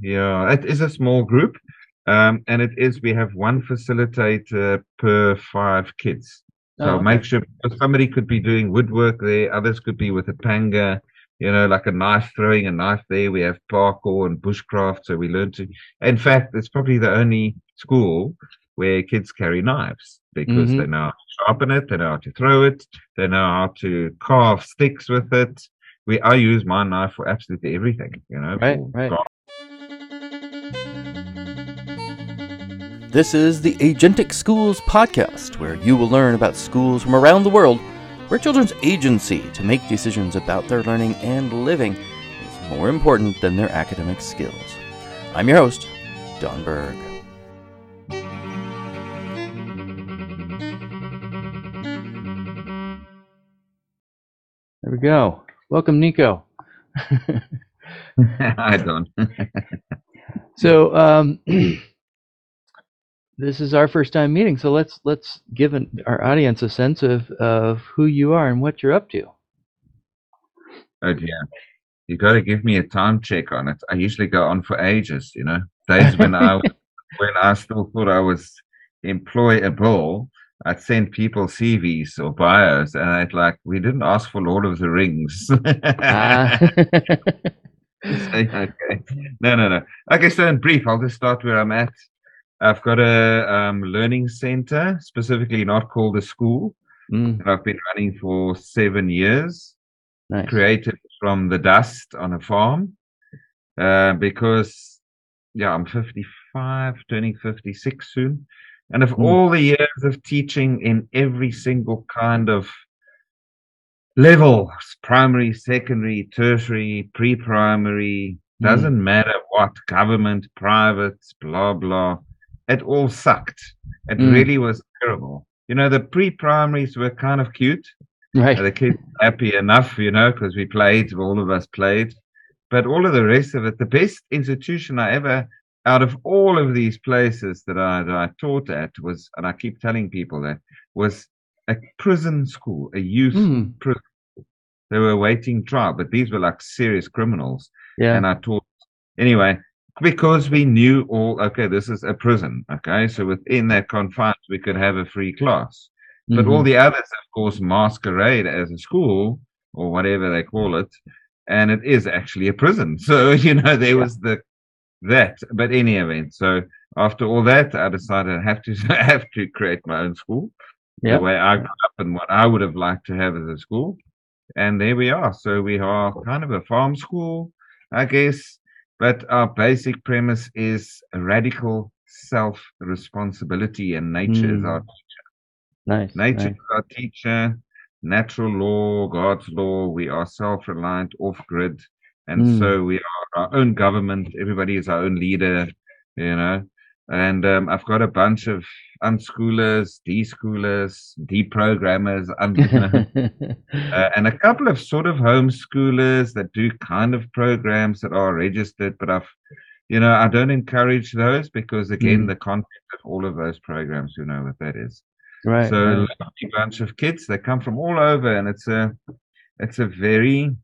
yeah, it is a small group, um, and it is we have one facilitator per five kids. So Oh, okay. make sure somebody could be doing woodwork there, others could be with a panga, you know, like a knife throwing a knife there. We have parkour and bushcraft, so we learn to. In fact, it's probably the only school where kids carry knives because Mhm. they know how to sharpen it, they know how to throw it, they know how to carve sticks with it. We I use my knife for absolutely everything, you know. Right, right. This is the Agentic Schools podcast, where you will learn about schools from around the world where children's agency to make decisions about their learning and living is more important than their academic skills. I'm your host, Don Berg. There we go. Welcome, Niko. Hi, Don. So um, this is our first time meeting. So let's let's give an, our audience a sense of of who you are and what you're up to. Oh dear. You got to give me a time check on it. I usually go on for ages, you know. Days when I when I still thought I was employable, I'd send people CVs or bios, and I'd like, we didn't ask for Lord of the Rings. Ah. Okay. No, no, no. Okay, so in brief, I'll just start where I'm at. I've got a um, learning center, specifically not called a school, Mm, that I've been running for seven years nice. created from the dust on a farm uh, because yeah i'm 55 turning 56 soon and of Mm. all the years of teaching in every single kind of level primary secondary tertiary pre-primary Mm. doesn't matter what government private blah blah it all sucked it Mm. really was terrible you know the pre-primaries were kind of cute Right. the kids were happy enough, you know, because we played, all of us played. But all of the rest of it, the best institution I ever, out of all of these places that I, that I taught at, was, and I keep telling people that, was a prison school, a youth Mm, prison. They were awaiting trial, but these were like serious criminals. yeah. And I taught, anyway, because we knew all, okay, this is a prison, okay? So within that confines, we could have a free class. But all Mhm. the others, of course, masquerade as a school or whatever they call it, and it is actually a prison. So you know there Yeah. was the that. But any event, so after all that, I decided I have to I have to create my own school Yep. the way I grew up and what I would have liked to have as a school. And there we are. So we are kind of a farm school, I guess. But our basic premise is radical self responsibility, and nature is Mm. our nice. Nature nice. is our teacher, natural law, God's law. We are self reliant, off grid. And Mm. so we are our own government. Everybody is our own leader, you know. And um, I've got a bunch of unschoolers, deschoolers, deprogrammers, un- uh, and a couple of sort of homeschoolers that do kind of programs that are registered. But I've, you know, I don't encourage those because, again, Mm. the content of all of those programs, you know what that is right. so a right. lovely bunch of kids they come from all over and it's a it's a very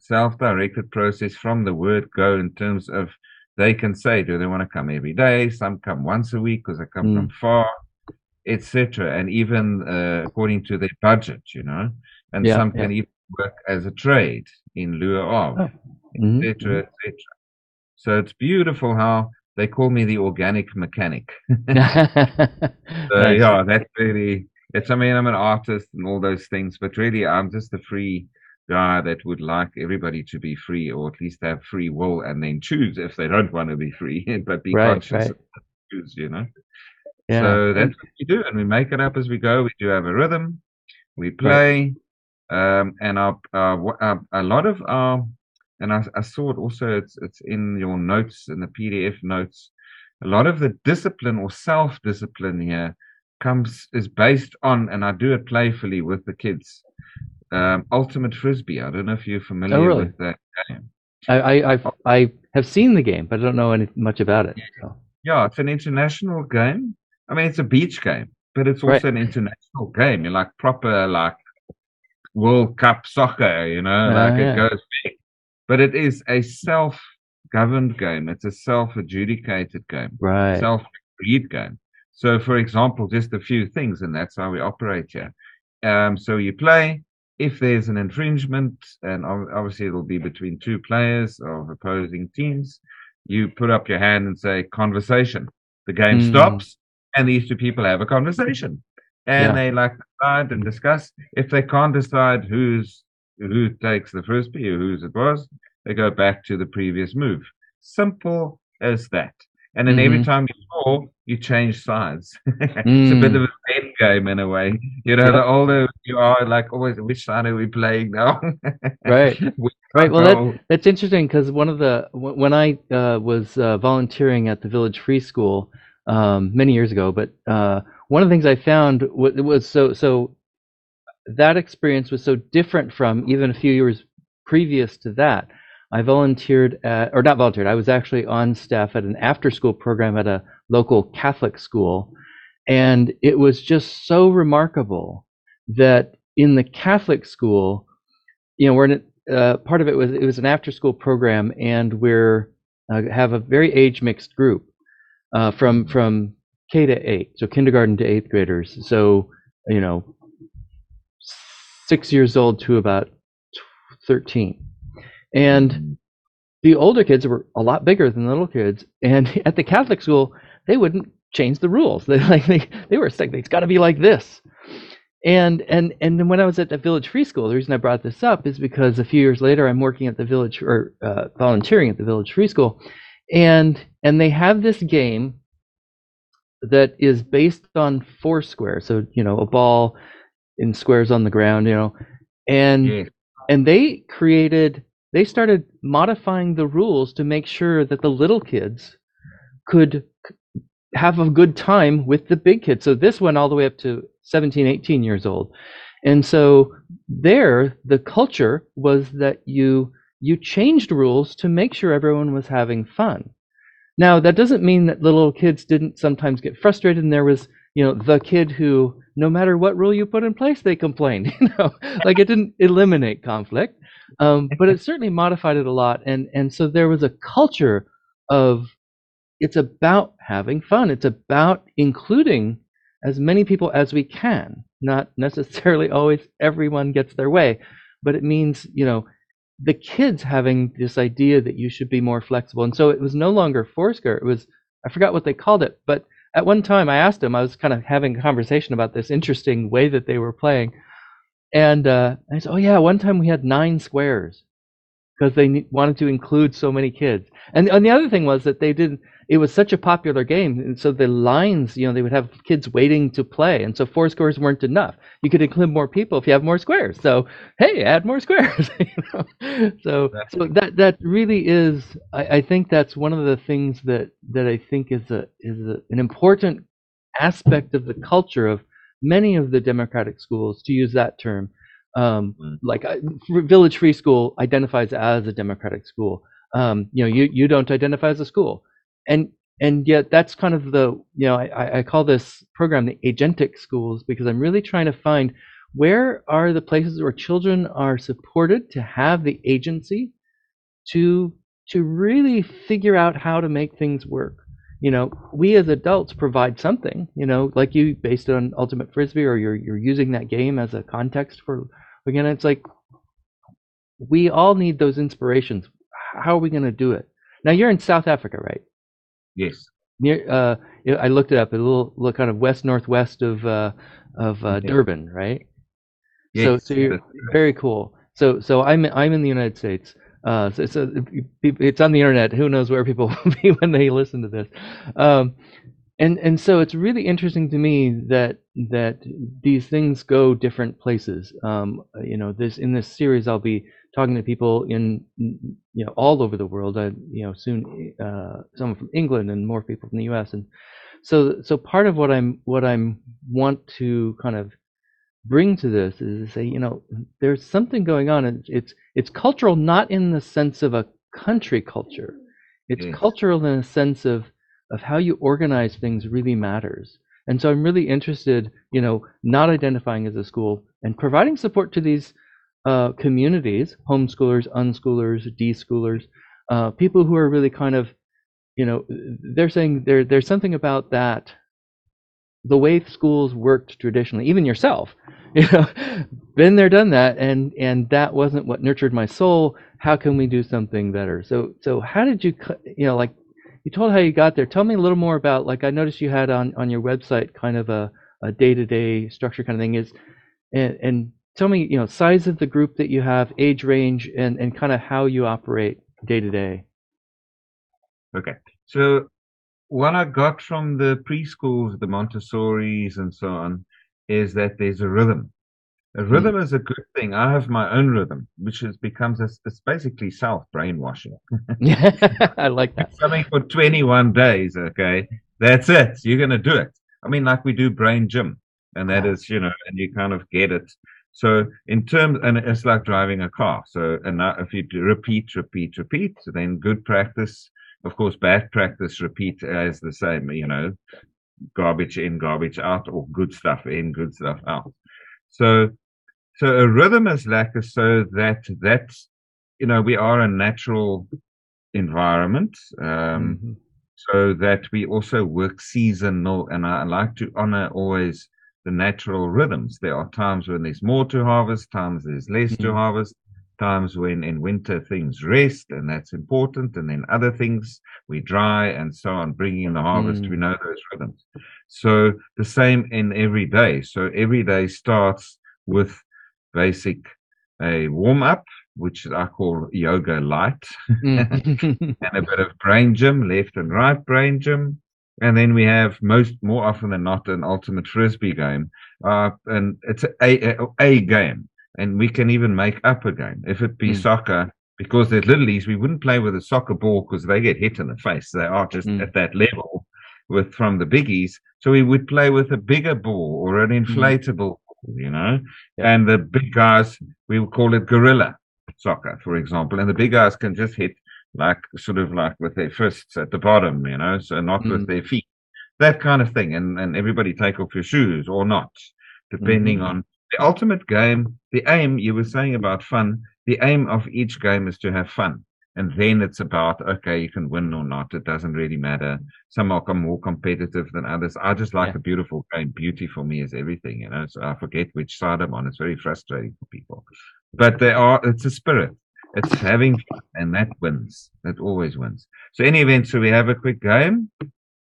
self-directed process from the word go in terms of they can say do they want to come every day some come once a week because they come Mm. from far etc and even uh, according to their budget you know and Yeah, some can even work as a trade in lieu of Oh. Etc etc so it's beautiful how they call me the organic mechanic so Nice. yeah, that's really it's I mean I'm an artist and all those things, but really I'm just a free guy that would like everybody to be free or at least have free will and then choose if they don't want to be free, but be Right, conscious right. of choose, you know. Yeah. So that's what we do and we make it up as we go. We do have a rhythm, we play, um and our, our, our a lot of our and I, I saw it also it's it's in your notes in the PDF notes a lot of the discipline or self discipline here comes is based on and I do it playfully with the kids. Um, ultimate frisbee. I don't know if you're familiar Oh, really? with that game. I, I, I've, I have seen the game, but I don't know any, much about it. So. Yeah, it's an international game. I mean, it's a beach game, but it's Right. also an international game. You're like proper like World Cup soccer, you know, Ah, like yeah. it goes big. But it is a self self-governed game. It's a self-adjudicated game, Right. self-agreed game. So, for example, just a few things, and that's how we operate here. Um, so you play. If there's an infringement, and obviously it'll be between two players of opposing teams, you put up your hand and say conversation. The game Mm. stops, and these two people have a conversation, and Yeah. they like decide and discuss. If they can't decide who's who takes the frisbee or whose it was, they go back to the previous move. Simple as that. And then every Mhm. time you score, you change sides. it's a bit Mm. of a game in a way. You know, Yep. the older you are, like always, which side are we playing now? Right. Right. Well, that, that's interesting because one of the when I uh, was uh, volunteering at the Village Free School um, many years ago, but uh, one of the things I found was, was so so that experience was so different from even a few years previous to that. I volunteered at, or not volunteered. I was actually on staff at an after-school program at a local Catholic school, and it was just so remarkable that in the Catholic school, you know, we're in uh, part of it was it was an after school program, and we're uh, have a very age mixed group uh, from from K to eight, so kindergarten to eighth graders. So you know, six years old to about thirteen, and the older kids were a lot bigger than the little kids. And at the Catholic school, they wouldn't change the rules. They like they, they were stuck. It's got to be like this. And and and then when I was at the Village Free School, the reason I brought this up is because a few years later, I'm working at the Village or uh, volunteering at the Village Free School, and and they have this game that is based on four Foursquare. So you know, a ball in squares on the ground, you know, and Yes. and they created they started modifying the rules to make sure that the little kids could have a good time with the big kids. So this went all the way up to 17 18 years old. And so there the culture was that you you changed rules to make sure everyone was having fun. Now that doesn't mean that little kids didn't sometimes get frustrated and there was you know the kid who no matter what rule you put in place they complained you know? Like it didn't eliminate conflict um, but it certainly modified it a lot. And and so there was a culture of it's about having fun. It's about including as many people as we can. Not necessarily always everyone gets their way but it means you know the kids having this idea that you should be more flexible. And so it was no longer foursquare. It was i forgot what they called it but at one time i asked them i was kind of having a conversation about this interesting way that they were playing. And uh, I said, "Oh yeah, one time we had nine squares because they ne- wanted to include so many kids." And, and the other thing was that they didn't. It was such a popular game, and so the lines, you know, they would have kids waiting to play, and so four squares weren't enough. You could include more people if you have more squares. So hey, add more squares. you know? So so that that really is. I, I think that's one of the things that that I think is a is a, an important aspect of the culture of many of the democratic schools, to use that term, um, Mm. like Village Free School identifies as a democratic school. Um, you know, you you don't identify as a school, and and yet that's kind of the you know I- I, I call this program the agentic schools because I'm really trying to find where are the places where children are supported to have the agency to to really figure out how to make things work you know we as adults provide something you know like you based on ultimate frisbee or you're you're using that game as a context for again it's like we all need those inspirations. How are we going to do it? Now you're in south africa right? Yes. near uh i looked it up a little, little kind of west northwest of uh of uh, Okay. durban right? Yes. so so you're very cool. So so i'm i'm in the united states. Uh so, so it- it's on the internet who knows where people will be when they listen to this. Um and and so it's really interesting to me that that these things go different places. Um you know this in this series i'll be talking to people in you know all over the world. I, you know soon uh someone from england and more people from the us and so so part of what i'm what i'm want to kind of bring to this is to say you know there's something going on. And it's it's cultural not in the sense of a country culture. It's Yes. cultural in a sense of of how you organize things really matters and so i'm really interested you know not identifying as a school and providing support to these uh, communities homeschoolers unschoolers d-schoolers uh, people who are really kind of, you know, they're saying there there's something about that, the way schools worked traditionally, even yourself, you know, been there, done that, and and that wasn't what nurtured my soul. How can we do something better? So so how did you, you know, like you told how you got there. Tell me a little more about like I noticed you had on on your website kind of a a day to day structure kind of thing is, and and tell me you know size of the group that you have, age range, and and kind of how you operate day to day. Okay, so what I got from the preschools, the Montessori's, and so on, is that there's a rhythm. A rhythm mm. is a good thing. I have my own rhythm, which is becomes a, it's basically self brainwashing. yeah, I like that. Something for 21 days. Okay, that's it. You're gonna do it. I mean, like we do brain gym, and that is, you know, and you kind of get it. So in terms, and it's like driving a car. So and now if you repeat, repeat, repeat, then good practice. Of course, bad practice repeat as the same. You know, garbage in, garbage out, or good stuff in, good stuff out. So, so a rhythm is like so that that you know we are a natural environment. Um, mm-hmm so that we also work seasonal. And I like to honor always the natural rhythms. There are times when there's more to harvest, times there's less mm-hmm. to harvest, times when in winter things rest, and that's important. And then other things we dry and so on, bringing in the harvest. Mm. We know those rhythms. So the same in every day. So every day starts with basic a warm up which I call yoga light, mm. and a bit of brain gym, left and right brain gym. And then we have most more often than not an ultimate frisbee game, uh, and it's a, a, a game, and we can even make up a game if it be mm. soccer. Because they're little leagues, we wouldn't play with a soccer ball because they get hit in the face. They are just mm. at that level with from the biggies. So we would play with a bigger ball or an mm. You know. Yeah. And the big guys, we would call it gorilla soccer, for example, and the big guys can just hit like sort of like with their fists at the bottom, you know, so not mm. with their feet, that kind of thing. And and everybody take off your shoes or not, depending mm. on the ultimate game. The aim you were saying about fun. The aim of each game is to have fun. And then it's about, okay, you can win or not. It doesn't really matter. Some are more competitive than others. I just like yeah. a beautiful game. Beauty for me is everything, you know. So I forget which side I'm on. It's very frustrating for people but they are it's a spirit it's having fun and that wins that always wins so any event so we have a quick game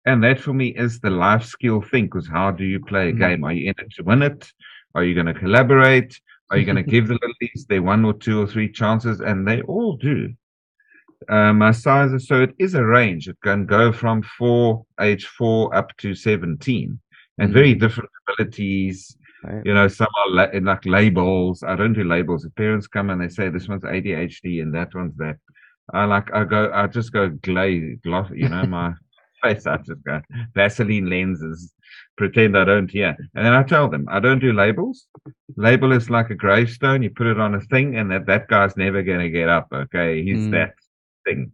and that for me is the life skill thing because how do you play a mm-hmm. game are you in it to win it are you going to collaborate are you going to give the lilies their one or two or three chances and they all do uh, my sizes so it is a range it can go from four age four up to 17 and mm-hmm. very different abilities Right. You know, some are la- like labels. I don't do labels. If parents come and they say this one's ADHD and that one's that, I like I go I just go glaze gloss. You know, my face. I just go Vaseline lenses. Pretend I don't hear, and then I tell them I don't do labels. Label is like a gravestone. You put it on a thing, and that that guy's never gonna get up. Okay, he's mm. that thing.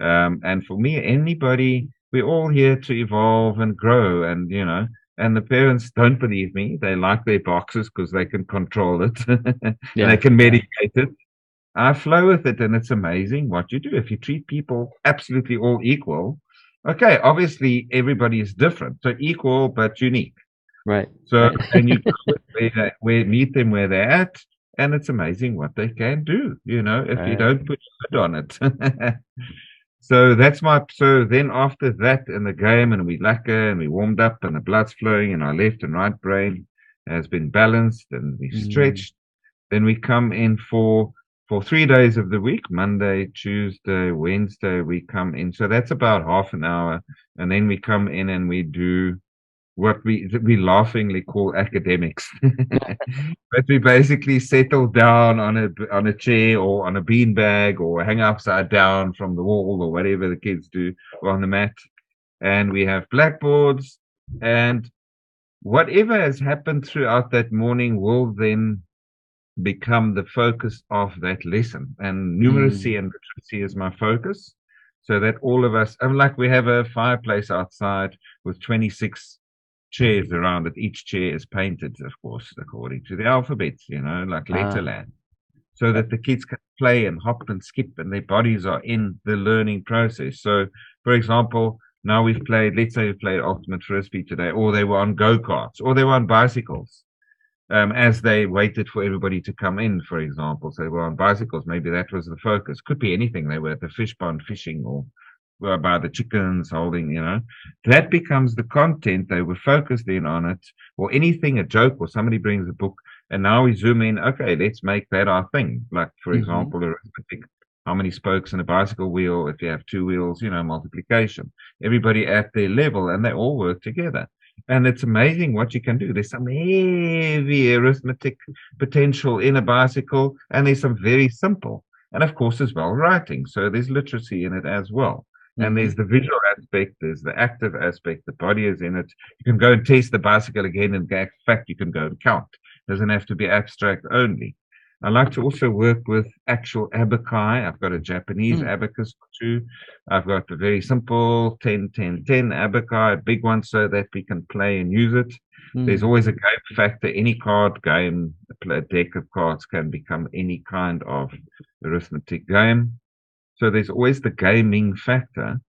Um, and for me, anybody, we're all here to evolve and grow, and you know, and the parents don't believe me. They like their boxes because they can control it. yeah. they can medicate it. I flow with it, and it's amazing what you do. If you treat people absolutely all equal, okay, obviously everybody is different, so equal but unique. Right. So, and you where, where meet them where they're at, and it's amazing what they can do. You know, if you don't put your foot on it. So that's my so then after that in the game and we lacquer and we warmed up and the blood's flowing and our left and right brain has been balanced and we mm. stretched. Then we come in for for three days of the week, Monday, Tuesday, Wednesday, we come in. So that's about half an hour. And then we come in and we do what we we laughingly call academics. but we basically settle down on a on a chair or on a beanbag or hang upside down from the wall or whatever the kids do or on the mat. And we have blackboards and whatever has happened throughout that morning will then become the focus of that lesson. And numeracy mm. and literacy is my focus. So that all of us, I'm like we have a fireplace outside with 26 chairs around it. Each chair is painted, of course, according to the alphabet, you know, like ah. Letterland, so that the kids can play and hop and skip, and their bodies are in the learning process. So, for example, now we've played, let's say we played Ultimate Frisbee today, or they were on go karts, or they were on bicycles. Um, as they waited for everybody to come in, for example, so they were on bicycles. Maybe that was the focus. Could be anything. They were at the fish pond fishing, or by the chickens holding. You know, that becomes the content. They were focused in on it, or anything, a joke, or somebody brings a book, and now we zoom in. Okay, let's make that our thing. Like for Mhm. example, arithmetic. How many spokes in a bicycle wheel? If you have two wheels, you know, multiplication. Everybody at their level, and they all work together. And it's amazing what you can do. There's some heavy arithmetic potential in a bicycle, and there's some very simple. And of course, as well, writing. So there's literacy in it as well. And there's the visual aspect, there's the active aspect, the body is in it. You can go and taste the bicycle again, and in fact, you can go and count. doesn't have to be abstract only. I like to also work with actual abaci. I've got a Japanese Mm. abacus too. I've got a very simple 10 10 10 abaci, a big one, so that we can play and use it. Mm. There's always a game factor. Any card game, a deck of cards can become any kind of arithmetic game. So there's always the gaming factor.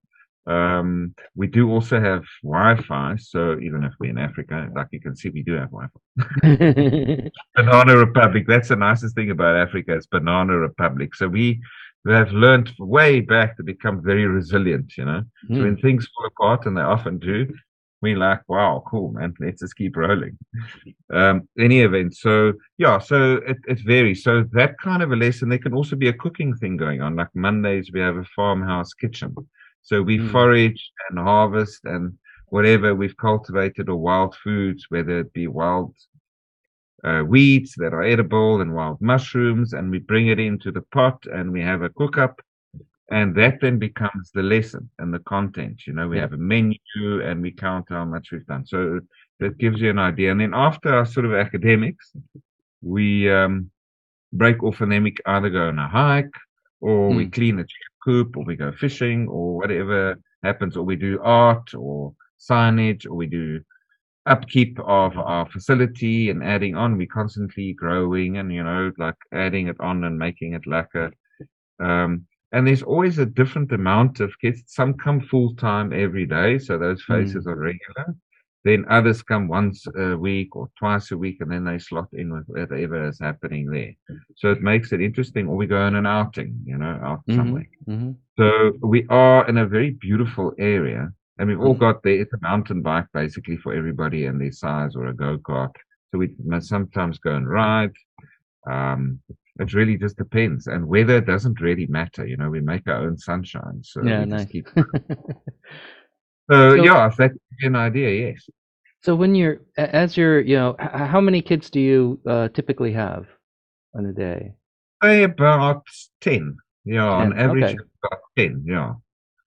Um, we do also have Wi-Fi. So even if we're in Africa, like you can see, we do have Wi-Fi. Banana Republic. That's the nicest thing about Africa. It's Banana Republic. So we have learned way back to become very resilient. You know, so Mm. when things fall apart, and they often do, we like, wow, cool, man. Let's just keep rolling. Um, any event. So yeah, so it, it varies. So that kind of a lesson. There can also be a cooking thing going on. Like Mondays, we have a farmhouse kitchen. So we Mm. forage and harvest and whatever we've cultivated or wild foods, whether it be wild uh, weeds that are edible and wild mushrooms, and we bring it into the pot and we have a cook up. And that then becomes the lesson and the content. You know, we Yeah. have a menu and we count how much we've done. So that gives you an idea. And then after our sort of academics, we um, break off and then we either go on a hike or we Hmm. clean the chicken coop or we go fishing or whatever happens, or we do art or signage or we do upkeep of our facility and adding on. We constantly growing and you know like adding it on and making it lekker. Um, and there's always a different amount of kids. Some come full time every day, so those Mm. faces are regular. Then others come once a week or twice a week, and then they slot in with whatever is happening there. So it makes it interesting. Or we go on an outing, you know, out Mhm. somewhere. Mhm. So we are in a very beautiful area, and we've all Mhm. got there. It's a mountain bike basically for everybody and their size, or a go kart. So we must sometimes go and ride. Um, it really just depends, and weather doesn't really matter. You know, we make our own sunshine, so Yeah, nice. keep. So, So- yeah, if that gives you an idea, yes. so when you're as you're, you know, how many kids do you uh, typically have on a day? Say about ten. Yeah, on average, okay. about ten. Yeah.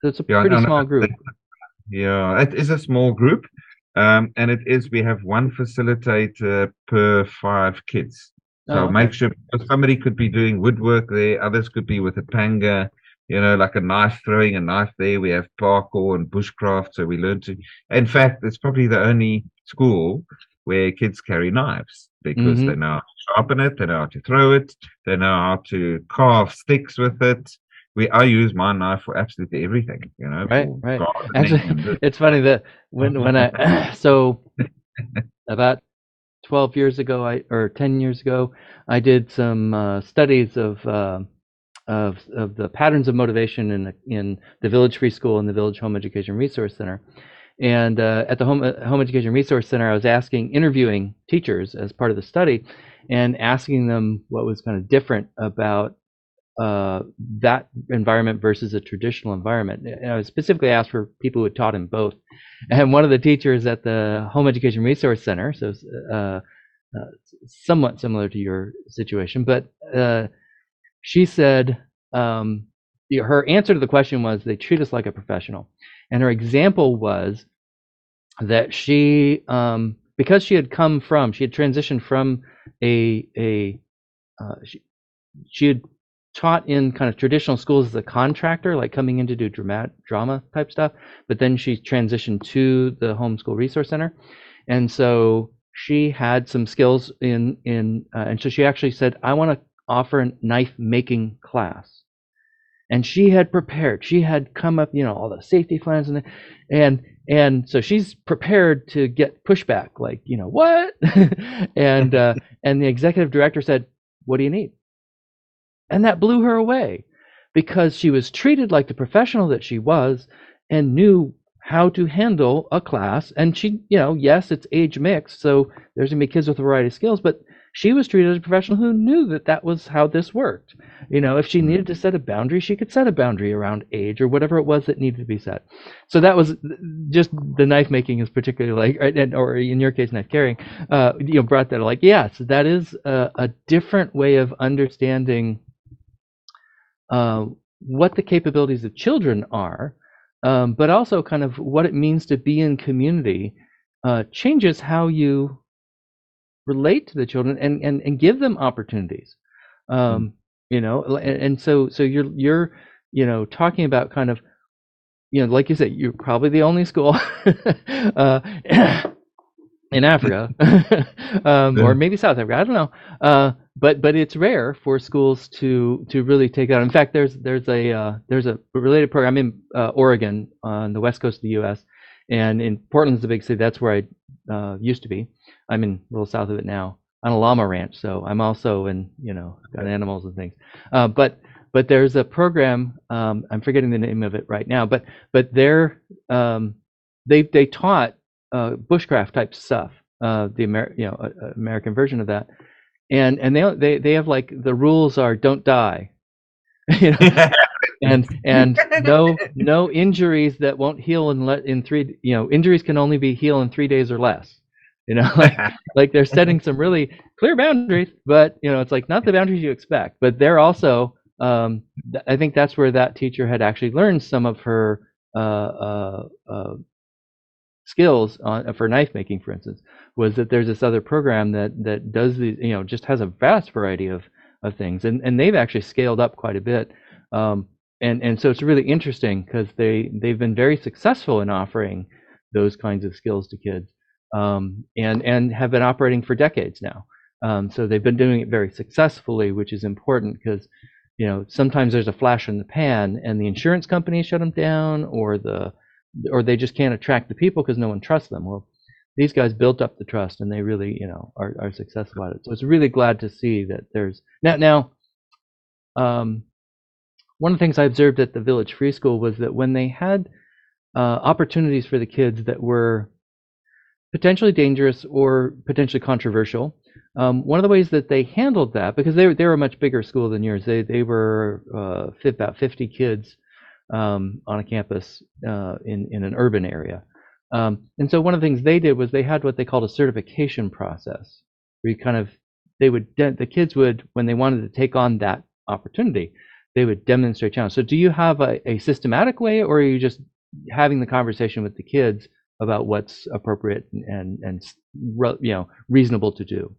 So it's a Yeah, pretty small group. Yeah, it is a small group. Um, and it is, we have one facilitator per five kids. So Oh, okay. make sure somebody could be doing woodwork there, others could be with a panga, you know, like a knife, throwing a knife there. We have parkour and bushcraft. So we learn to, in fact, it's probably the only school where kids carry knives because Mhm. they know how to sharpen it, they know how to throw it, they know how to carve sticks with it. We I use my knife for absolutely everything, you know. Right, right. Actually, it's funny that when when I so about 12 years ago I or 10 years ago I did some uh, studies of uh, of of the patterns of motivation in the, in the Village Free School and the Village Home Education Resource Center. And uh, at the home uh, home education resource center, I was asking, interviewing teachers as part of the study, and asking them what was kind of different about uh, that environment versus a traditional environment. And I specifically asked for people who had taught in both. And one of the teachers at the Home Education Resource Center, so uh, uh, somewhat similar to your situation, but uh, she said um, her answer to the question was they treat us like a professional. And her example was that she, um, because she had come from, she had transitioned from a, a uh, she, she had taught in kind of traditional schools as a contractor, like coming in to do drama, drama type stuff. But then she transitioned to the homeschool resource center, and so she had some skills in in, uh, and so she actually said, "I want to offer a knife making class. And she had prepared. She had come up, you know, all the safety plans and and and so she's prepared to get pushback, like, you know, what? and uh, and the executive director said, "What do you need?" And that blew her away because she was treated like the professional that she was and knew how to handle a class. And she, you know, yes, it's age mixed, so there's gonna be kids with a variety of skills, but she was treated as a professional who knew that that was how this worked. You know, if she needed to set a boundary, she could set a boundary around age or whatever it was that needed to be set. So that was just the knife making is particularly like, or in your case, knife carrying, uh, you know, brought that like, yes, that is a, a different way of understanding uh, what the capabilities of children are um, but also kind of what it means to be in community uh, changes how you relate to the children and, and, and give them opportunities. Um, mm-hmm. You know, and, and, so so you're you're you know talking about kind of you know like you said you're probably the only school uh, in Africa um, or maybe South Africa I don't know uh, but but it's rare for schools to to really take that. In fact, there's there's a uh, there's a related program in uh, Oregon on the west coast of the U.S. and in Portland's a big city. That's where I uh, used to be. I'm in a little south of it now on a llama ranch. So I'm also in you know got animals and things. Uh, but but there's a program. Um, I'm forgetting the name of it right now. But but they're um, they they taught uh, bushcraft type stuff. Uh, the Amer- you know American version of that and and they they they have like the rules are don't die, you know, and and no no injuries that won't heal in let in three you know injuries can only be healed in three days or less. You know, like, like they're setting some really clear boundaries, but you know it's like not the boundaries you expect. But they're also um, I think that's where that teacher had actually learned some of her uh, uh, uh, skills on, for knife making, for instance, was that there's this other program that that does these, you know, just has a vast variety of of things, and and they've actually scaled up quite a bit. Um, and and so it's really interesting because they they've been very successful in offering those kinds of skills to kids, um, and and have been operating for decades now. Um, so they've been doing it very successfully, which is important because you know sometimes there's a flash in the pan, and the insurance company shut them down, or the or they just can't attract the people because no one trusts them. Well, these guys built up the trust and they really, you know, are, are successful at it. So it's really glad to see that there's now now um, one of the things I observed at the Village Free School was that when they had uh, opportunities for the kids that were potentially dangerous or potentially controversial, um, one of the ways that they handled that, because they, they were a much bigger school than yours, they, they were uh, about 50 kids um, on a campus uh, in, in an urban area. Um, and so one of the things they did was they had what they called a certification process. Where you kind of they would the kids would when they wanted to take on that opportunity, they would demonstrate challenge. So do you have a, a systematic way, or are you just having the conversation with the kids about what's appropriate and and, and you know reasonable to do?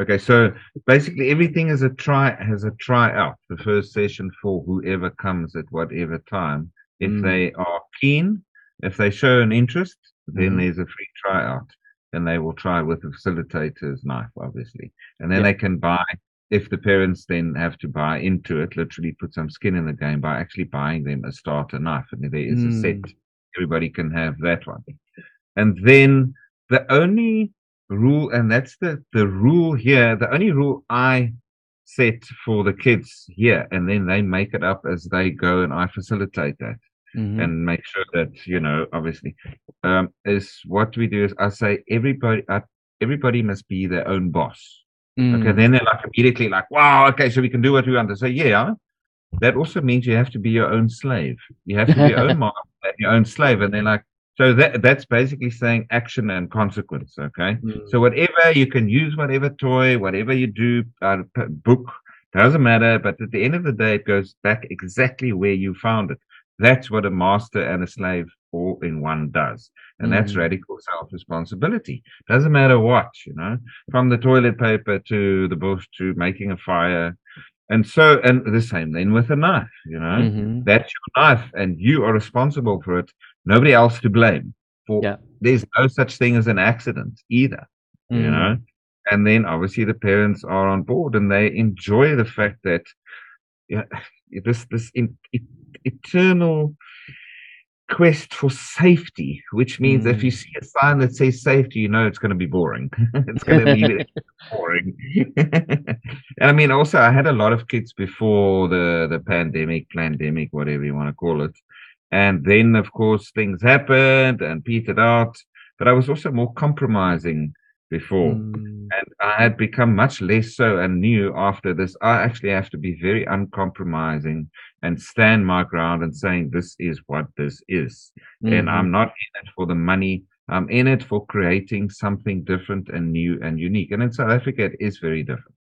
Okay, so basically everything is a try has a tryout. The first session for whoever comes at whatever time. If mm. they are keen, if they show an interest, then mm. there's a free tryout. And they will try with the facilitator's knife, obviously. And then yeah. they can buy if the parents then have to buy into it, literally put some skin in the game by actually buying them a starter knife. And there is mm. a set. Mm. Everybody can have that one. And then the only rule, and that's the, the rule here, the only rule I set for the kids here, and then they make it up as they go, and I facilitate that. Mm-hmm. and make sure that you know obviously um, is what we do is i say everybody uh, everybody must be their own boss mm. okay then they're like immediately like wow okay so we can do what we want to say yeah that also means you have to be your own slave you have to be your own mom your own slave and they're like so that that's basically saying action and consequence. Okay. Mm. So whatever you can use, whatever toy, whatever you do, uh, book doesn't matter. But at the end of the day, it goes back exactly where you found it. That's what a master and a slave all in one does. And mm. that's radical self responsibility. Doesn't matter what, you know, from the toilet paper to the bush to making a fire. And so, and the same then with a knife, you know, mm-hmm. that's your knife and you are responsible for it nobody else to blame for yeah. there's no such thing as an accident either mm. you know and then obviously the parents are on board and they enjoy the fact that yeah, this this in, it, eternal quest for safety, which means if you Mm. see a sign that says safety, you know it's going to be boring. it's going to be boring. and I mean, also, I had a lot of kids before the the pandemic, pandemic, whatever you want to call it, and then of course things happened and petered out. But I was also more compromising before Mm. and I had become much less so and knew after this I actually have to be very uncompromising and stand my ground and saying this is what this is. And Mhm. I'm not in it for the money. I'm in it for creating something different and new and unique. And in South Africa it is very different.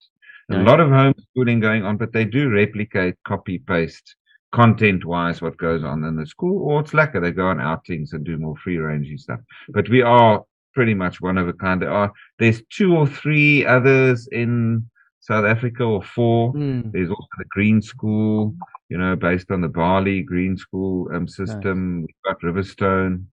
A lot of homeschooling going on, but they do replicate, copy paste content wise what goes on in the school, or it's lekker. They go on outings and do more free ranging stuff. But we are pretty much one of a kind. There are there's two or three others in South Africa or four. Mm. There's also the Green School, you know, based on the Bali Green School um, system. We've got Riverstone,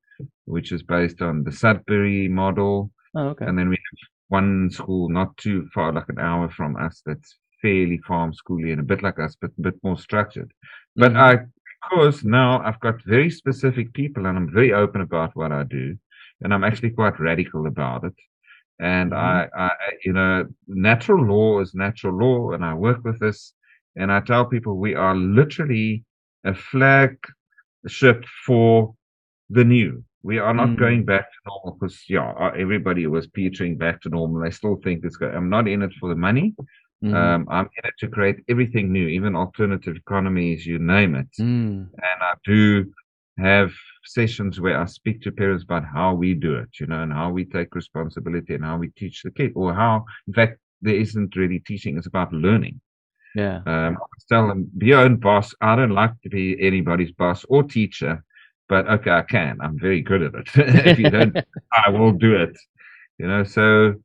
which is based on the Sudbury model. Oh, okay. And then we have one school not too far, like an hour from us, that's fairly farm schooly and a bit like us, but a bit more structured. But Mhm. I, because now I've got very specific people and I'm very open about what I do, and I'm actually quite radical about it. And Mhm. I, I, I- you know, natural law is natural law, and I work with this, and I tell people we are literally a flag ship for the new. We are not Mm. going back to normal because yeah, everybody was petering back to normal. They still think it's good. I'm not in it for the money. Mhm. Um, I'm in it to create everything new, even alternative economies, you name it. Mm. And I do have sessions where I speak to parents about how we do it, you know, and how we take responsibility and how we teach the kid, or how, in fact, there isn't really teaching; it's about learning. Yeah. Um, I tell them, be your own boss. I don't like to be anybody's boss or teacher, but okay, I can. I'm very good at it. if you don't, I will do it. You know, so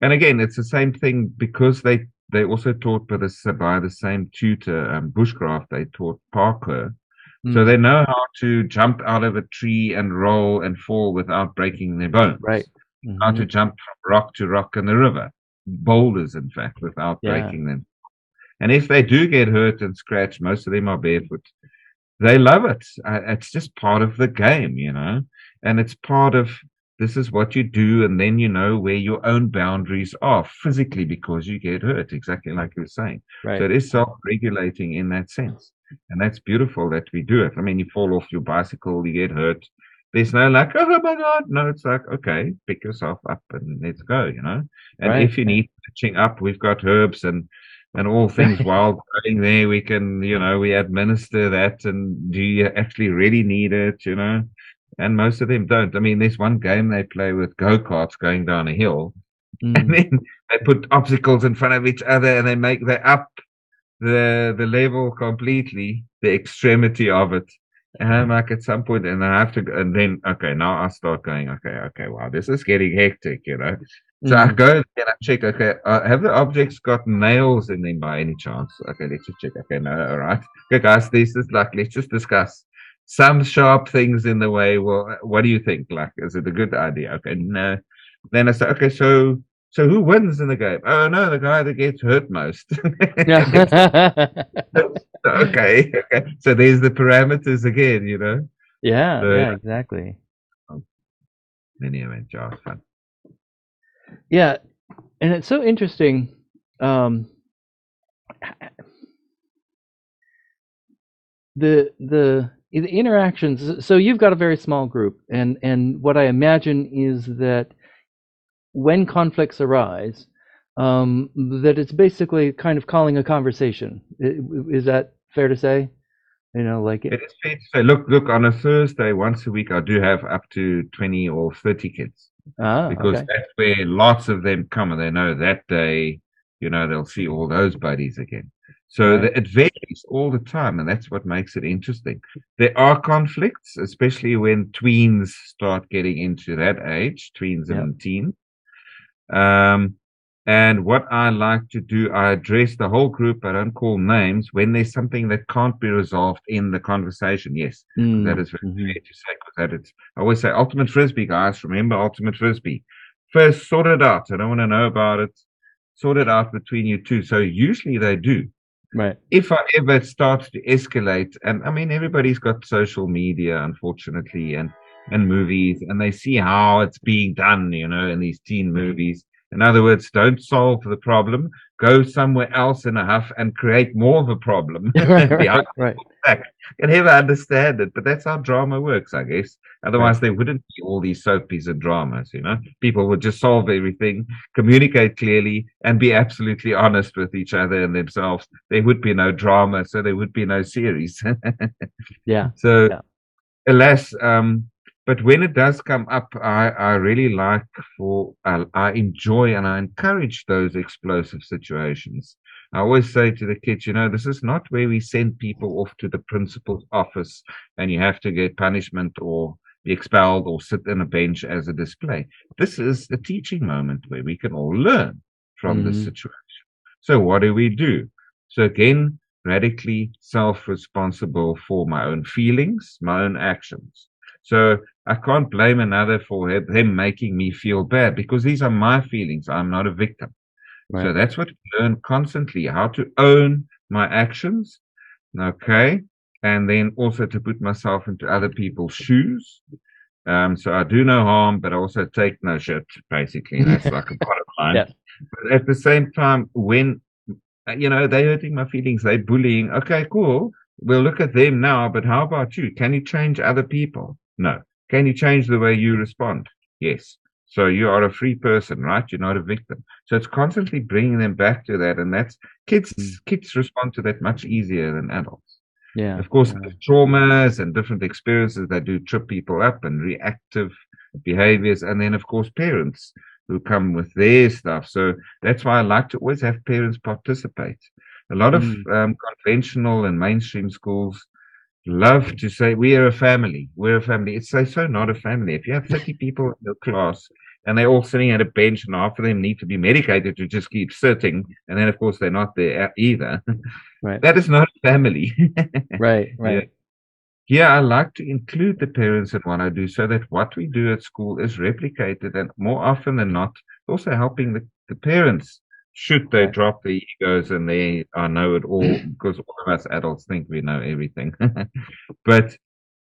and again, it's the same thing because they they also taught by the by the same tutor, um, bushcraft. They taught parkour, so Mm. they know how to jump out of a tree and roll and fall without breaking their bones. Right. How Mhm. to jump from rock to rock in the river, boulders, in fact, without Yeah. breaking them. And if they do get hurt and scratched, most of them are barefoot. They love it. Uh, It's just part of the game, you know, and it's part of this is what you do, and then you know where your own boundaries are physically because you get hurt, exactly like you were saying. Right. So it is self-regulating in that sense, and that's beautiful that we do it. I mean, you fall off your bicycle, you get hurt. There's no like, oh my god, no. It's like, okay, pick yourself up and let's go, you know. And Right, if you need pitching up, we've got herbs and and all things wild growing there. We can, you know, we administer that. And do you actually really need it, you know? And most of them don't. I mean, there's one game they play with go karts going down a hill, and Mm. then they put obstacles in front of each other and they make they up the the level completely, the extremity of it. And I'm like at some point, and I have to, go, and then okay, now I start going, okay, okay, wow, this is getting hectic, you know. So I Mhm. go and I check, okay, uh, have the objects got nails in them by any chance? Okay, let's just check. Okay, no, all right. Okay, guys, this is like, let's just discuss some sharp things in the way. Well, what do you think? Like, is it a good idea? Okay, no. Then I say, okay, so so who wins in the game? Oh no, the guy that gets hurt most. Okay, okay. So there's the parameters again, you know. yeah. So- Yeah. Exactly. Anyway, just fun. Yeah, and it's so interesting. Um, the the the interactions. So you've got a very small group, and and what I imagine is that when conflicts arise, um, that it's basically kind of calling a conversation. Is that fair to say? You know, like It is fair to say, look, look, on a Thursday, once a week, I do have up to 20 or 30 kids ah, because okay. that's where lots of them come and they know that day, you know, they'll see all those buddies again. So Right. the, it varies all the time, and that's what makes it interesting. There are conflicts, especially when tweens start getting into that age, tweens Yeah. and teens. Um, and what I like to do, I address the whole group. I don't call names when there's something that can't be resolved in the conversation. Yes, Mm, that is very mhm. fair to say that it's. I always say ultimate frisbee, guys. Remember ultimate frisbee. first sort it out. I don't want to know about it. Sort it out between you two. So usually they do. Right. If I ever starts to escalate, and I mean everybody's got social media, unfortunately, and and movies, and they see how it's being done, you know, in these teen movies. In other words, don't solve the problem. Go somewhere else in a huff and create more of a problem. right, right. I can never understand it, but that's how drama works, I guess. Otherwise, right. there wouldn't be all these soapies and dramas, you know? People would just solve everything, communicate clearly, and be absolutely honest with each other and themselves. There would be no drama, so there would be no series. yeah. So, yeah. alas, um, but when it does come up, I, I really like for, uh, I enjoy and I encourage those explosive situations. I always say to the kids, you know, this is not where we send people off to the principal's office and you have to get punishment or be expelled or sit in a bench as a display. This is a teaching moment where we can all learn from mm-hmm. this situation. So what do we do? So again, radically self-responsible for my own feelings, my own actions. So I can't blame another for them making me feel bad because these are my feelings. I'm not a victim. Right. So that's what I learn constantly how to own my actions. Okay. And then also to put myself into other people's shoes. Um, so I do no harm, but I also take no shit, basically. That's like a bottom line. Yeah. But at the same time, when, you know, they're hurting my feelings, they're bullying. Okay, cool. We'll look at them now, but how about you? Can you change other people? No. Can you change the way you respond? Yes. So you are a free person, right? You're not a victim. So it's constantly bringing them back to that, and that's kids. Mm. Kids respond to that much easier than adults. Yeah. Of course, yeah. traumas and different experiences that do trip people up and reactive behaviors, and then of course parents who come with their stuff. So that's why I like to always have parents participate. A lot of mm. um, conventional and mainstream schools love to say we are a family. We're a family. It's so, so not a family. If you have 30 people in your class and they're all sitting at a bench and half of them need to be medicated to just keep sitting, and then of course they're not there either. Right. that is not a family. right, right. Yeah. I like to include the parents in what I do so that what we do at school is replicated and more often than not, also helping the, the parents should they drop the egos and they I know it all because all of us adults think we know everything. but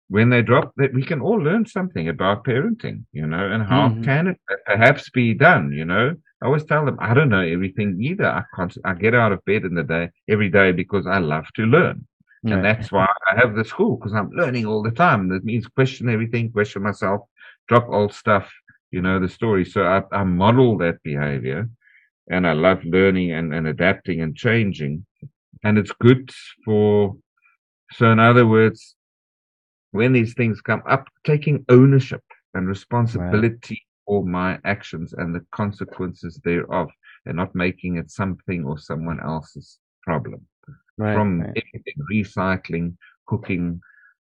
when they drop that we can all learn something about parenting, you know, and how mm-hmm. can it perhaps be done, you know. I always tell them I don't know everything either. I can't I get out of bed in the day every day because I love to learn. Right. And that's why I have the school because I'm learning all the time. That means question everything, question myself, drop old stuff, you know, the story. So I, I model that behavior and I love learning and, and adapting and changing. And it's good for, so in other words, when these things come up, taking ownership and responsibility right. for my actions and the consequences thereof, and not making it something or someone else's problem. Right, From right. everything, recycling, cooking,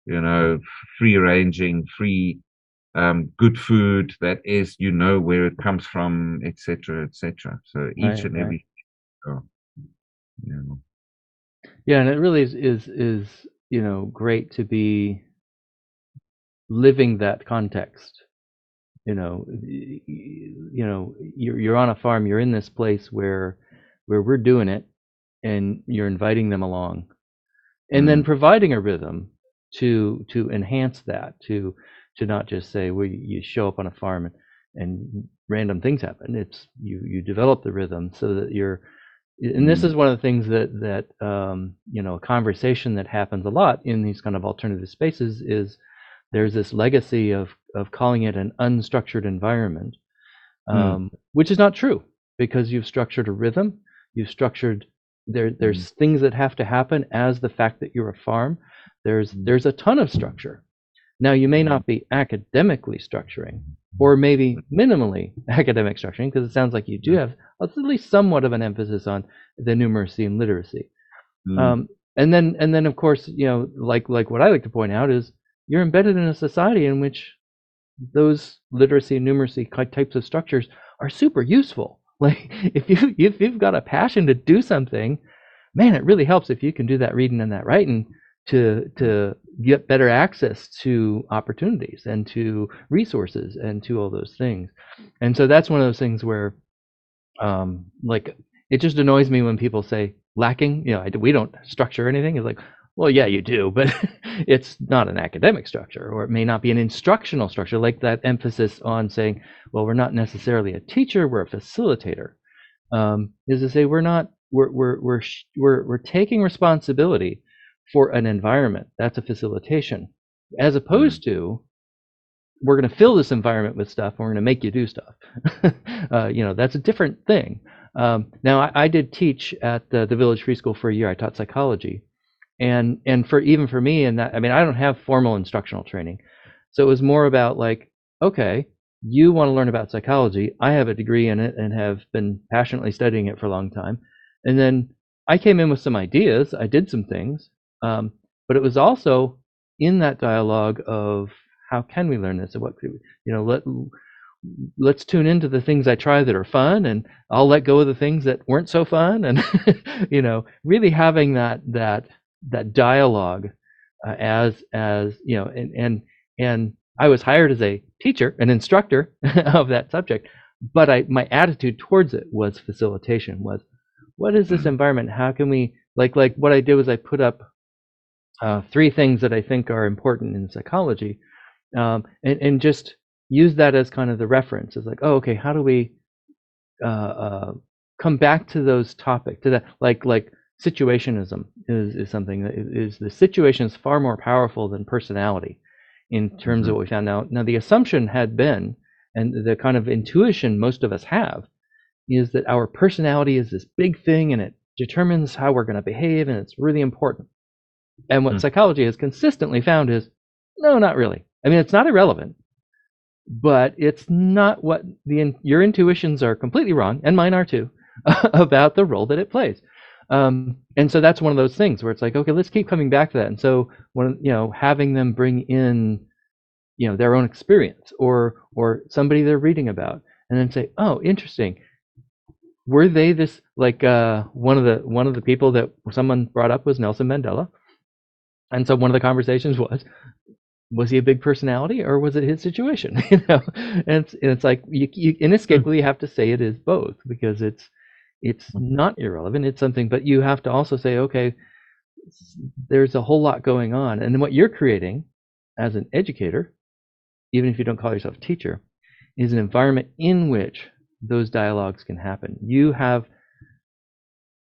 you know, free ranging, free um, good food that is you know where it comes from, etc., etc. So each Right, and right. every, oh, know, Yeah, and it really is is is you know great to be living that context. You know, you know, you're you're on a farm. You're in this place where where we're doing it, and you're inviting them along, and then Mm. providing a rhythm to to enhance that. To to not just say well you show up on a farm and, and random things happen. It's you you develop the rhythm so that you're and this Mm. is one of the things that that um, you know a conversation that happens a lot in these kind of alternative spaces is there's this legacy of of calling it an unstructured environment, Mm. um, which is not true because you've structured a rhythm, you've structured there there's things that have to happen as the fact that you're a farm. There's there's a ton of structure. Now you may not be academically structuring, or maybe minimally academic structuring, because it sounds like you do have at least somewhat of an emphasis on the numeracy and literacy. Mm. Um, and then, and then, of course, you know, like like what I like to point out is you're embedded in a society in which those literacy and numeracy types of structures are super useful. Like if you if you've got a passion to do something, man, it really helps if you can do that reading and that writing to to get better access to opportunities and to resources and to all those things. And so that's one of those things where, um, like, it just annoys me when people say lacking. You know, I, we don't structure anything. It's like, well, yeah, you do, but it's not an academic structure, or it may not be an instructional structure, like that emphasis on saying, well, we're not necessarily a teacher, we're a facilitator. Um, is to say we're not we're we're we're we're, we're taking responsibility for an environment. That's a facilitation, as opposed to we're going to fill this environment with stuff and we're going to make you do stuff. uh, you know, that's a different thing. Um, now, I, I, did teach at the, the Village Free School for a year. I taught psychology, and and for even for me, and that I mean, I don't have formal instructional training, so it was more about like, okay, you want to learn about psychology. I have a degree in it and have been passionately studying it for a long time. And then I came in with some ideas. I did some things, um, but it was also in that dialogue of how can we learn this and what you know let let's tune into the things I try that are fun and I'll let go of the things that weren't so fun and you know really having that that that dialogue uh, as as you know and and and I was hired as a teacher, an instructor of that subject, but I my attitude towards it was facilitation. Was what is this mm. environment? How can we like like what I did was I put up uh, three things that I think are important in psychology, um, and and just use that as kind of the reference. It's like, oh, okay, how do we uh, uh, come back to those topics to that like like situationism is, is something that is, is the situation is far more powerful than personality in terms mm-hmm. of what we found out. Now, the assumption had been, and the kind of intuition most of us have, is that our personality is this big thing and it determines how we're going to behave and it's really important. And what mm. psychology has consistently found is no, not really. I mean, it's not irrelevant, but it's not what the your intuitions are completely wrong, and mine are too, about the role that it plays. Um, and so that's one of those things where it's like, okay, let's keep coming back to that. And so when you know, having them bring in, you know, their own experience or or somebody they're reading about, and then say, oh, interesting. Were they this like uh, one of the one of the people that someone brought up was Nelson Mandela, and so one of the conversations was, was he a big personality or was it his situation? you know, and it's, and it's like you, you inescapably you have to say it is both because it's it's mm-hmm. not irrelevant it's something but you have to also say okay there's a whole lot going on and then what you're creating as an educator even if you don't call yourself a teacher is an environment in which those dialogues can happen you have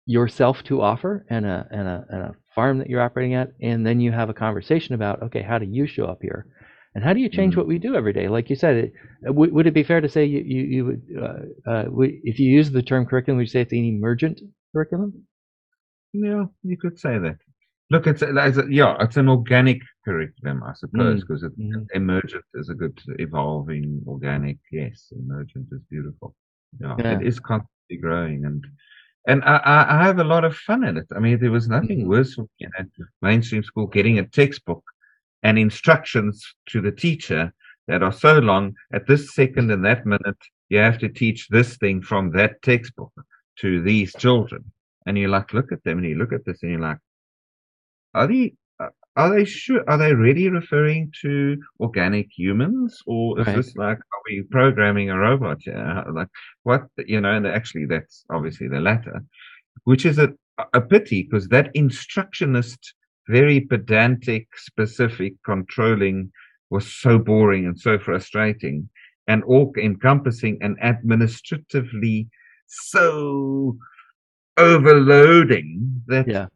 yourself to offer and a, and a, and a farm that you're operating at and then you have a conversation about okay how do you show up here and how do you change mm what we do every day? Like you said, it, uh, w- would it be fair to say you, you, you would, uh, uh, if you use the term curriculum, would you say it's an emergent curriculum? Yeah, you could say that. Look, it's, it's a, yeah, it's an organic curriculum, I suppose, because mm mm emergent is a good evolving organic. Yes, emergent is beautiful. Yeah, yeah. it is constantly growing, and and I, I have a lot of fun in it. I mean, there was nothing mm worse for me in mainstream school getting a textbook and instructions to the teacher that are so long at this second and that minute you have to teach this thing from that textbook to these children and you like look at them and you look at this and you're like are they are they sure are they really referring to organic humans or is right. this like are we programming a robot yeah like what you know and actually that's obviously the latter which is a a pity because that instructionist very pedantic, specific, controlling was so boring and so frustrating and all encompassing and administratively so overloading that yeah.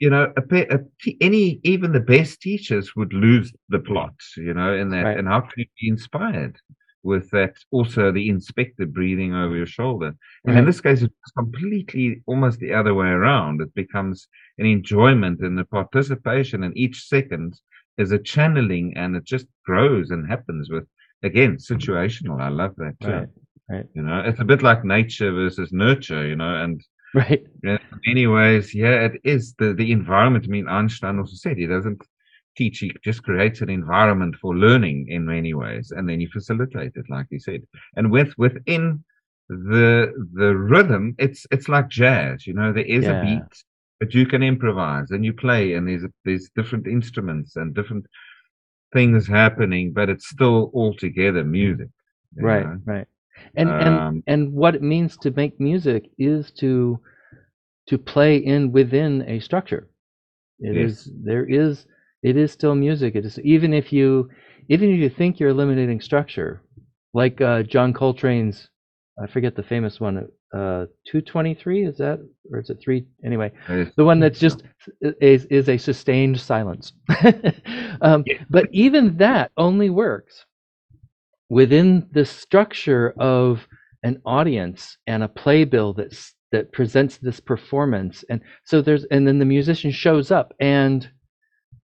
You know a, a, any even the best teachers would lose the plot you know in that right. and how can you be inspired with that also the inspector breathing over your shoulder. And in this case, it's completely almost the other way around. It becomes an enjoyment and the participation, and each second is a channeling, and it just grows and happens with again situational. I love that too. Right. Right. You know, it's a bit like nature versus nurture. You know, and right. In many ways, yeah, it is the the environment. I mean, Einstein also said he doesn't teach, he just creates an environment for learning in many ways, and then you facilitate it, like you said. And with within the the rhythm, it's it's like jazz. You know, there is yeah. a beat, but you can improvise and you play, and there's there's different instruments and different things happening, but it's still altogether music. Right, know? right. And Um, and and what it means to make music is to to play in within a structure. It is Yes. there is it is still music. It is even if you even if you think you're eliminating structure, like uh, John Coltrane's I forget the famous one, uh, 223 is that or is it three anyway? The one that's just is is a sustained silence. um, Yeah. But even that only works within the structure of an audience and a playbill that's that presents this performance, and so there's and then the musician shows up and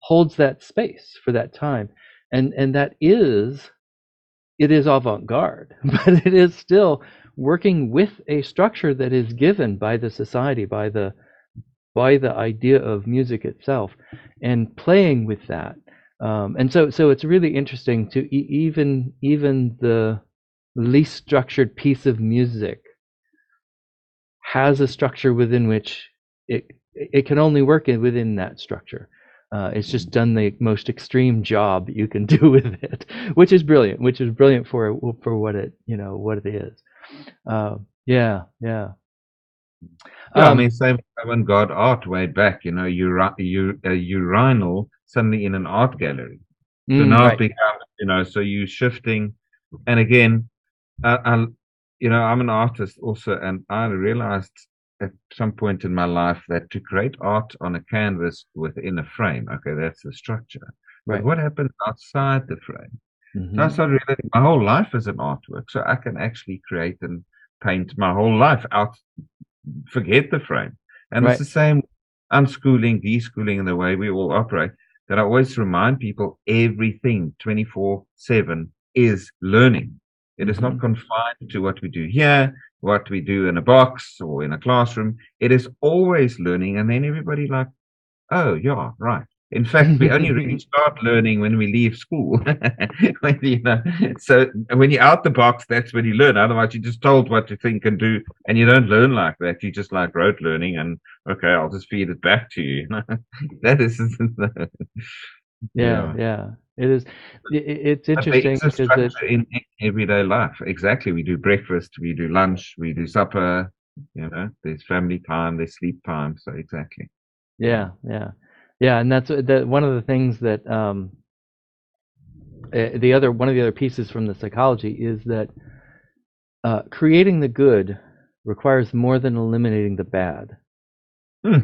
holds that space for that time, and and that is it is avant-garde, but it is still working with a structure that is given by the society, by the by the idea of music itself, and playing with that. Um, and so, so it's really interesting to e- even even the least structured piece of music has a structure within which it it can only work within that structure. Uh, it's just done the most extreme job you can do with it, which is brilliant. Which is brilliant for for what it you know what it is. Uh, yeah, yeah. Yeah, I Um, mean, same avant-garde art way back. You know, uri- u- a urinal suddenly in an art gallery. So mm, now right. it becomes, you know, so you shifting, and again, I, I, you know, I'm an artist also, and I realized at some point in my life that to create art on a canvas within a frame, okay, that's the structure. Right. But what happens outside the frame? Mhm. So I started realizing my whole life is an artwork, so I can actually create and paint my whole life out. Forget the frame, and Right. it's the same unschooling, deschooling, in the way we all operate. That I always remind people everything 24 7 is learning. It is not mm-hmm. confined to what we do here, what we do in a box or in a classroom. It is always learning. And then everybody like, oh, yeah, right. In fact, we only really start learning when we leave school. when, you know, so when you're out the box, that's when you learn. Otherwise, you're just told what to think and do, and you don't learn like that. You just like rote learning, and okay, I'll just feed it back to you. that is, yeah, yeah. It is. It's interesting because it, in in everyday life. Exactly. We do breakfast, we do lunch, we do supper. You know, there's family time, there's sleep time. So exactly. Yeah, yeah, yeah, and that's that. One of the things that um, uh, the other one of the other pieces from the psychology is that uh, creating the good requires more than eliminating the bad. Hmm.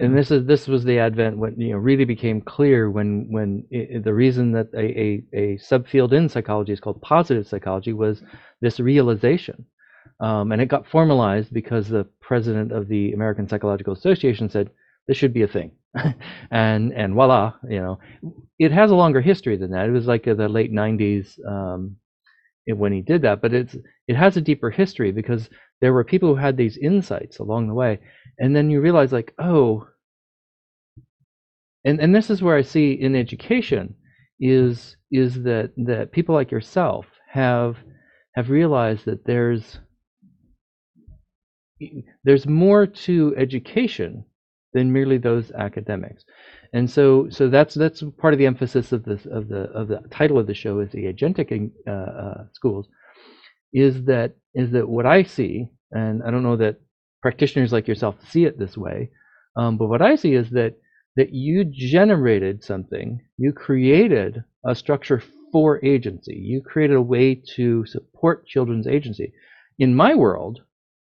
And this is this was the advent when you know really became clear when when i i- the reason that a, a a subfield in psychology is called positive psychology was this realization um, and it got formalized because the president of the American Psychological Association said this should be a thing, and and voila, you know, it has a longer history than that. It was like uh, the late '90s um, when he did that, but it's it has a deeper history because there were people who had these insights along the way, and then you realize like, oh, and and this is where I see in education is is that that people like yourself have have realized that there's there's more to education than merely those academics. And so so that's that's part of the emphasis of this of the of the title of the show is the agentic uh, uh, schools is that is that what i see and i don't know that practitioners like yourself see it this way um, but what i see is that that you generated something you created a structure for agency. You created a way to support children's agency. In my world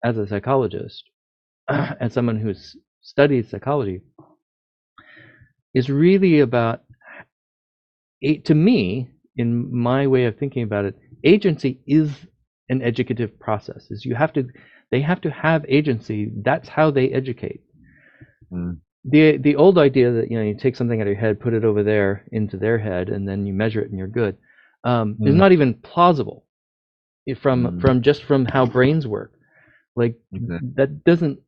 as a psychologist, as someone who's studied psychology, is really about, to me, in my way of thinking about it, agency is an educative process. Is you have to, they have to have agency. That's how they educate. Mm. The the old idea that you know you take something out of your head, put it over there into their head, and then you measure it and you're good, um, is Mm. not even plausible. From Mm. from just from how brains work like Exactly. that doesn't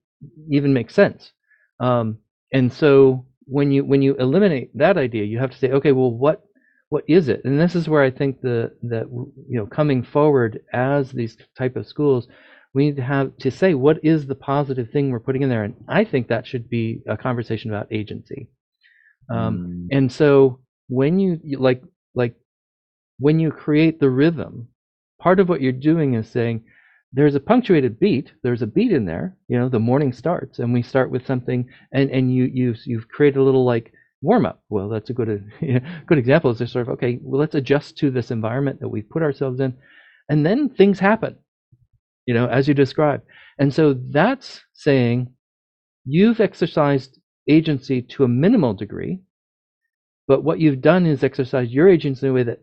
even make sense um, and so when you when you eliminate that idea you have to say okay well what what is it? And this is where i think the that you know coming forward as these type of schools we need to have to say what is the positive thing we're putting in there. And i think that should be a conversation about agency. Um, Mm. and so when you you- like like when you create the rhythm part of what you're doing is saying there's a punctuated beat there's a beat in there you know the morning starts and we start with something and and you you you've created a little like warm up well that's a good good example is just sort of okay well let's adjust to this environment that we've put ourselves in and then things happen you know as you described and so that's saying you've exercised agency to a minimal degree but what you've done is exercise your agency in a way that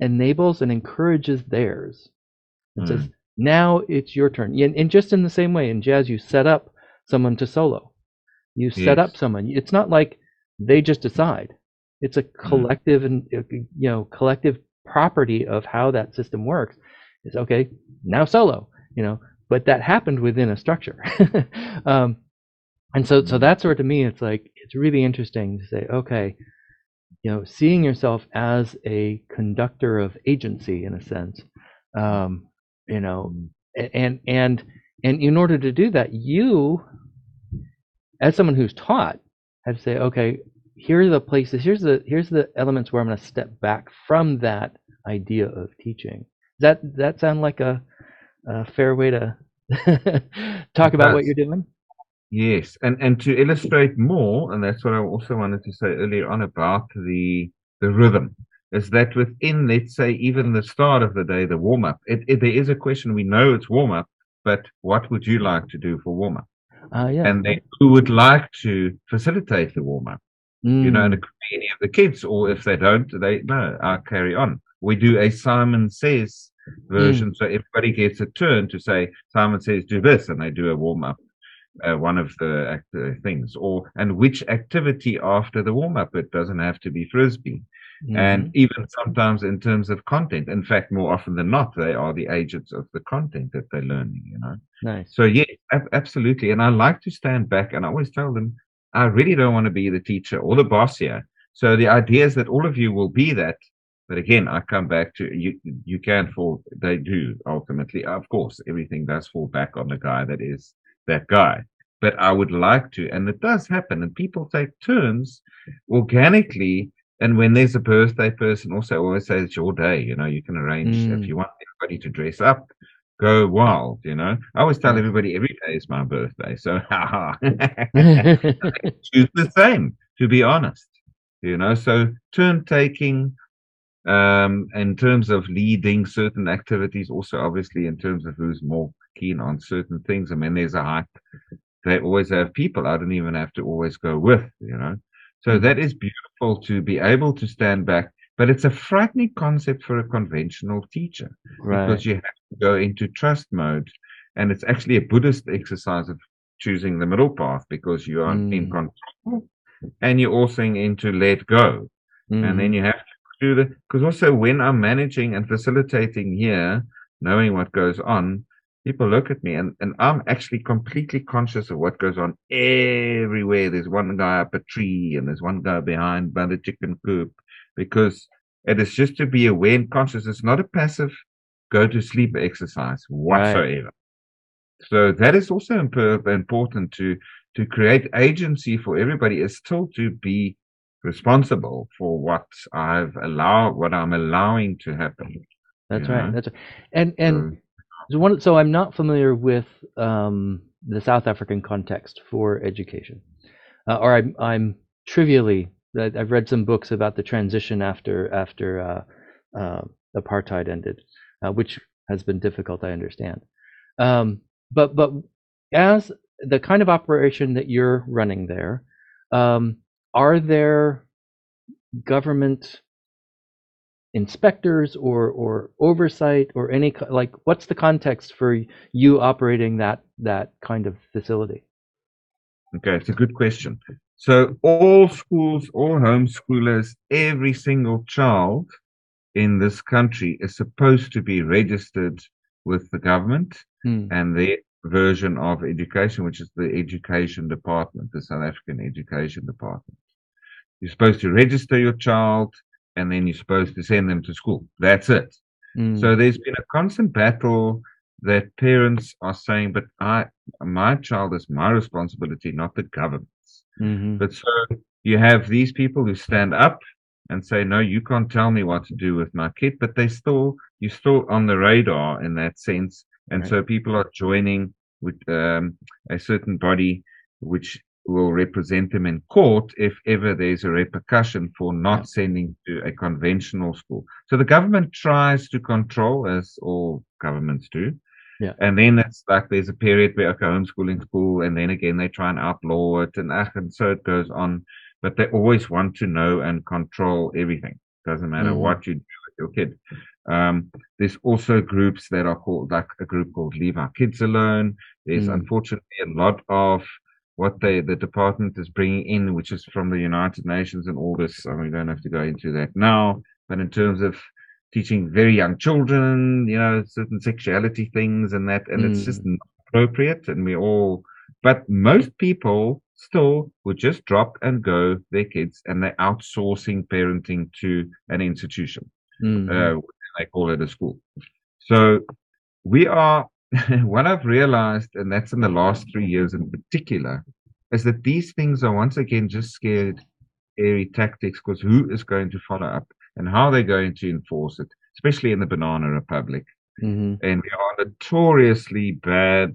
enables and encourages theirs. And says hmm. Now it's your turn. And, and just in the same way in jazz you set up someone to solo. You set up someone. It's not like they just decide. It's a collective and uh, you know collective property of how that system works. Is okay now solo you know but that happened within a structure. Um, and so so that's where to me it's like it's really interesting to say okay you know seeing yourself as a conductor of agency in a sense um, you know mm. and and and in order to do that you as someone who's taught have to say okay here are the places here's the here's the elements where i'm going to step back from that idea of teaching. Does that that sound like a, a fair way to talk about what you're doing? Yes, and and to illustrate more, and that's what I also wanted to say earlier on about the the rhythm, is that within, let's say, even the start of the day, the warm up, it, it, there is a question. We know it's warm up, but what would you like to do for warm up? uh, yeah And then who would like to facilitate the warm up? You know, and Mm, it could be any of the kids, or if they don't, they no, I'll carry on. We do a Simon says version, so everybody gets a turn to say Simon says do this, and they do a warm up uh, one of the act- uh, things or and which activity after the warm up it doesn't have to be frisbee and mhm. even sometimes in terms of content in fact more often than not they are the agents of the content that they're learning you know? Nice. So yeah ab- absolutely. And i like to stand back and i always tell them i really don't want to be the teacher or the boss here. So the idea is that all of you will be that but again i come back to you you can fall they do ultimately. Of course everything does fall back on the guy that is that guy. But i would like to and it does happen and people take turns organically and when there's a birthday person also always say it's your day you know you can arrange Mm. if you want everybody to dress up go wild you know. I always tell everybody every day is my birthday so haha choose the same to be honest you know. So turn taking um in terms of leading certain activities also obviously in terms of who's more keen on certain things. I mean there's a hype they always have people i don't even have to always go with you know so that is beautiful to be able to stand back but it's a frightening concept for a conventional teacher right because you have to go into trust mode and it's actually a buddhist exercise of choosing the middle path because you are in Mm. control and you're also into let go and then Mhm. you have to do the because also when i'm managing and facilitating here knowing what goes on people look at me and, and i'm actually completely conscious of what goes on everywhere there's one guy up a tree and there's one guy behind by the chicken coop because it is just to be aware and conscious it's not a passive go to sleep exercise whatsoever so that is also imp- important to to create agency for everybody is still to be responsible for what I've allowed, what I'm allowing to happen. That's right. know? That's right. And and So, so one. So I'm not familiar with um, the South African context for education, uh, or I'm I'm trivially. I've read some books about the transition after after uh, uh, apartheid ended, uh, which has been difficult. I understand. Um, but but as the kind of operation that you're running there, um, are there government inspectors or or oversight or any like what's the context for you operating that that kind of facility okay, it's a good question. So all schools, all homeschoolers, every single child in this country is supposed to be registered with the government Hmm. and their version of education, which is the education department, the South African education department. You're supposed to register your child and then you're supposed to send them to school. That's it. Mm. So there's been a constant battle that parents are saying, but I, my child is my responsibility, not the government's. hmm But so you have these people who stand up and say, no, you can't tell me what to do with my kid, but they still, you're still on the radar in that sense. And Right. so people are joining with um, a certain body which will represent them in court if ever there's a repercussion for not sending to a conventional school. So the government tries to control, as all governments do. Yeah. And then it's like there's a period where okay, homeschooling school, and then again they try and outlaw it, and, ach, and so it goes on. But they always want to know and control everything. Doesn't matter Mhm. what you do with your kid. Um, there's also groups that are called like a group called Leave Our Kids Alone. There's Mm. unfortunately a lot of what they the department is bringing in, which is from the United Nations and all this. I mean, we don't have to go into that now. But in terms of teaching very young children, you know, certain sexuality things and that, and it's just not appropriate. And we all, but most people still would just drop and go their kids, and they're outsourcing parenting to an institution Mhm. uh, they call it a school. So we are, what I've realized, and that's in the last three years in particular, is that these things are once again just scared, airy tactics because who is going to follow up and how they're going to enforce it, especially in the Banana Republic. Mhm. And we are notoriously bad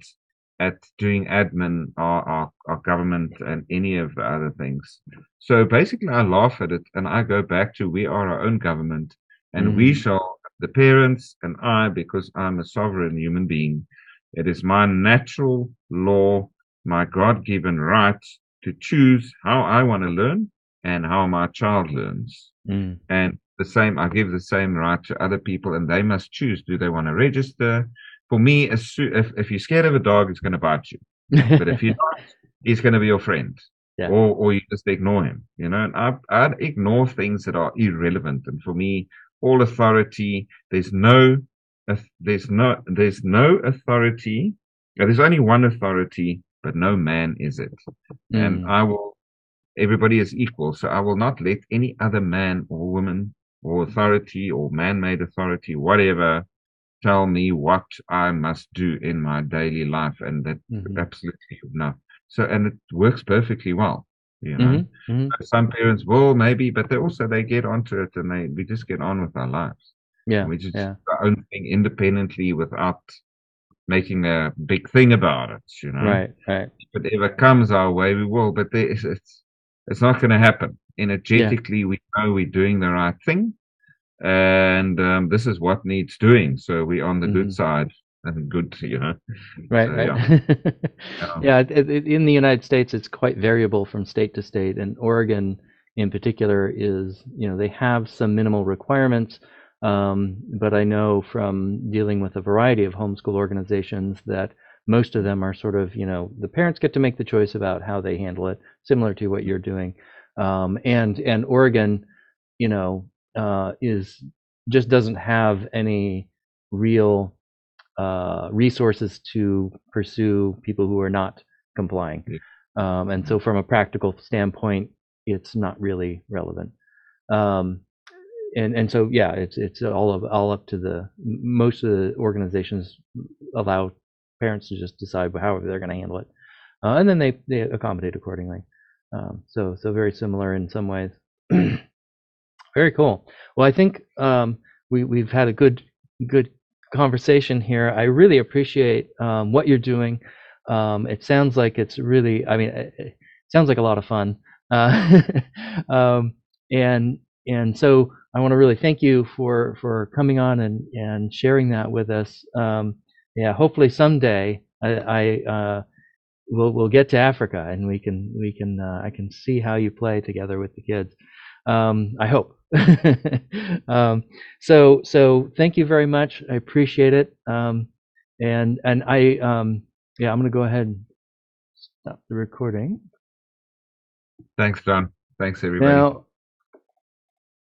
at doing admin, our, our, our government, and any of the other things. So basically, I laugh at it and I go back to we are our own government and we Mhm. shall, the parents and I, because I'm a sovereign human being, it is my natural law, my God given right to choose how I want to learn and how my child learns. Mm. And the same, I give the same right to other people, and they must choose do they want to register? For me, if, if you're scared of a dog, it's going to bite you. But if you're not, he's going to be your friend. Yeah. Or, or you just ignore him, you know. And I, I'd ignore things that are irrelevant. And for me, all authority, there's no, there's no, there's no authority. There's only one authority, but no man is it. And Mm. I will, everybody is equal. So I will not let any other man or woman or authority or man made authority, whatever, tell me what I must do in my daily life. And that Mhm. absolutely enough. So, and it works perfectly well, you know. Mhm. Mhm. Some parents will maybe, but they also, they get onto it and they, we just get on with our lives. Yeah. We just Yeah. do our own thing independently without making a big thing about it, you know Right. Right. if it ever comes our way, we will. But there is, it's it's not going to happen. Energetically, we know we're doing the right thing, and um, this is what needs doing. So we're on the good Mhm. side and good, you know. Right. So, right. Yeah. yeah. it, it, in the United States, it's quite variable from state to state, and Oregon, in particular, is you know they have some minimal requirements. Um, but I know from dealing with a variety of homeschool organizations that most of them are sort of, you know, the parents get to make the choice about how they handle it, similar to what you're doing. Um, and and Oregon, you know, uh, is just doesn't have any real uh, resources to pursue people who are not complying. Um, and so, from a practical standpoint, it's not really relevant. Um, and and so yeah, it's it's all of all up to the most of the organizations allow parents to just decide however they're going to handle it, uh, and then they they accommodate accordingly. Um, so so very similar in some ways. very cool. Well, I think um, we we've had a good good conversation here. I really appreciate um, what you're doing. Um, it sounds like it's really, I mean, it, sounds like a lot of fun. Uh, um, and and so I want to really thank you for for coming on and and sharing that with us. Um, yeah, hopefully someday I, I uh, will will get to Africa and we can we can uh, I can see how you play together with the kids. Um, I hope. um, so so thank you very much. I appreciate it. Um, and and I um, yeah I'm gonna go ahead and stop the recording. Thanks, Don. Thanks, everybody. Now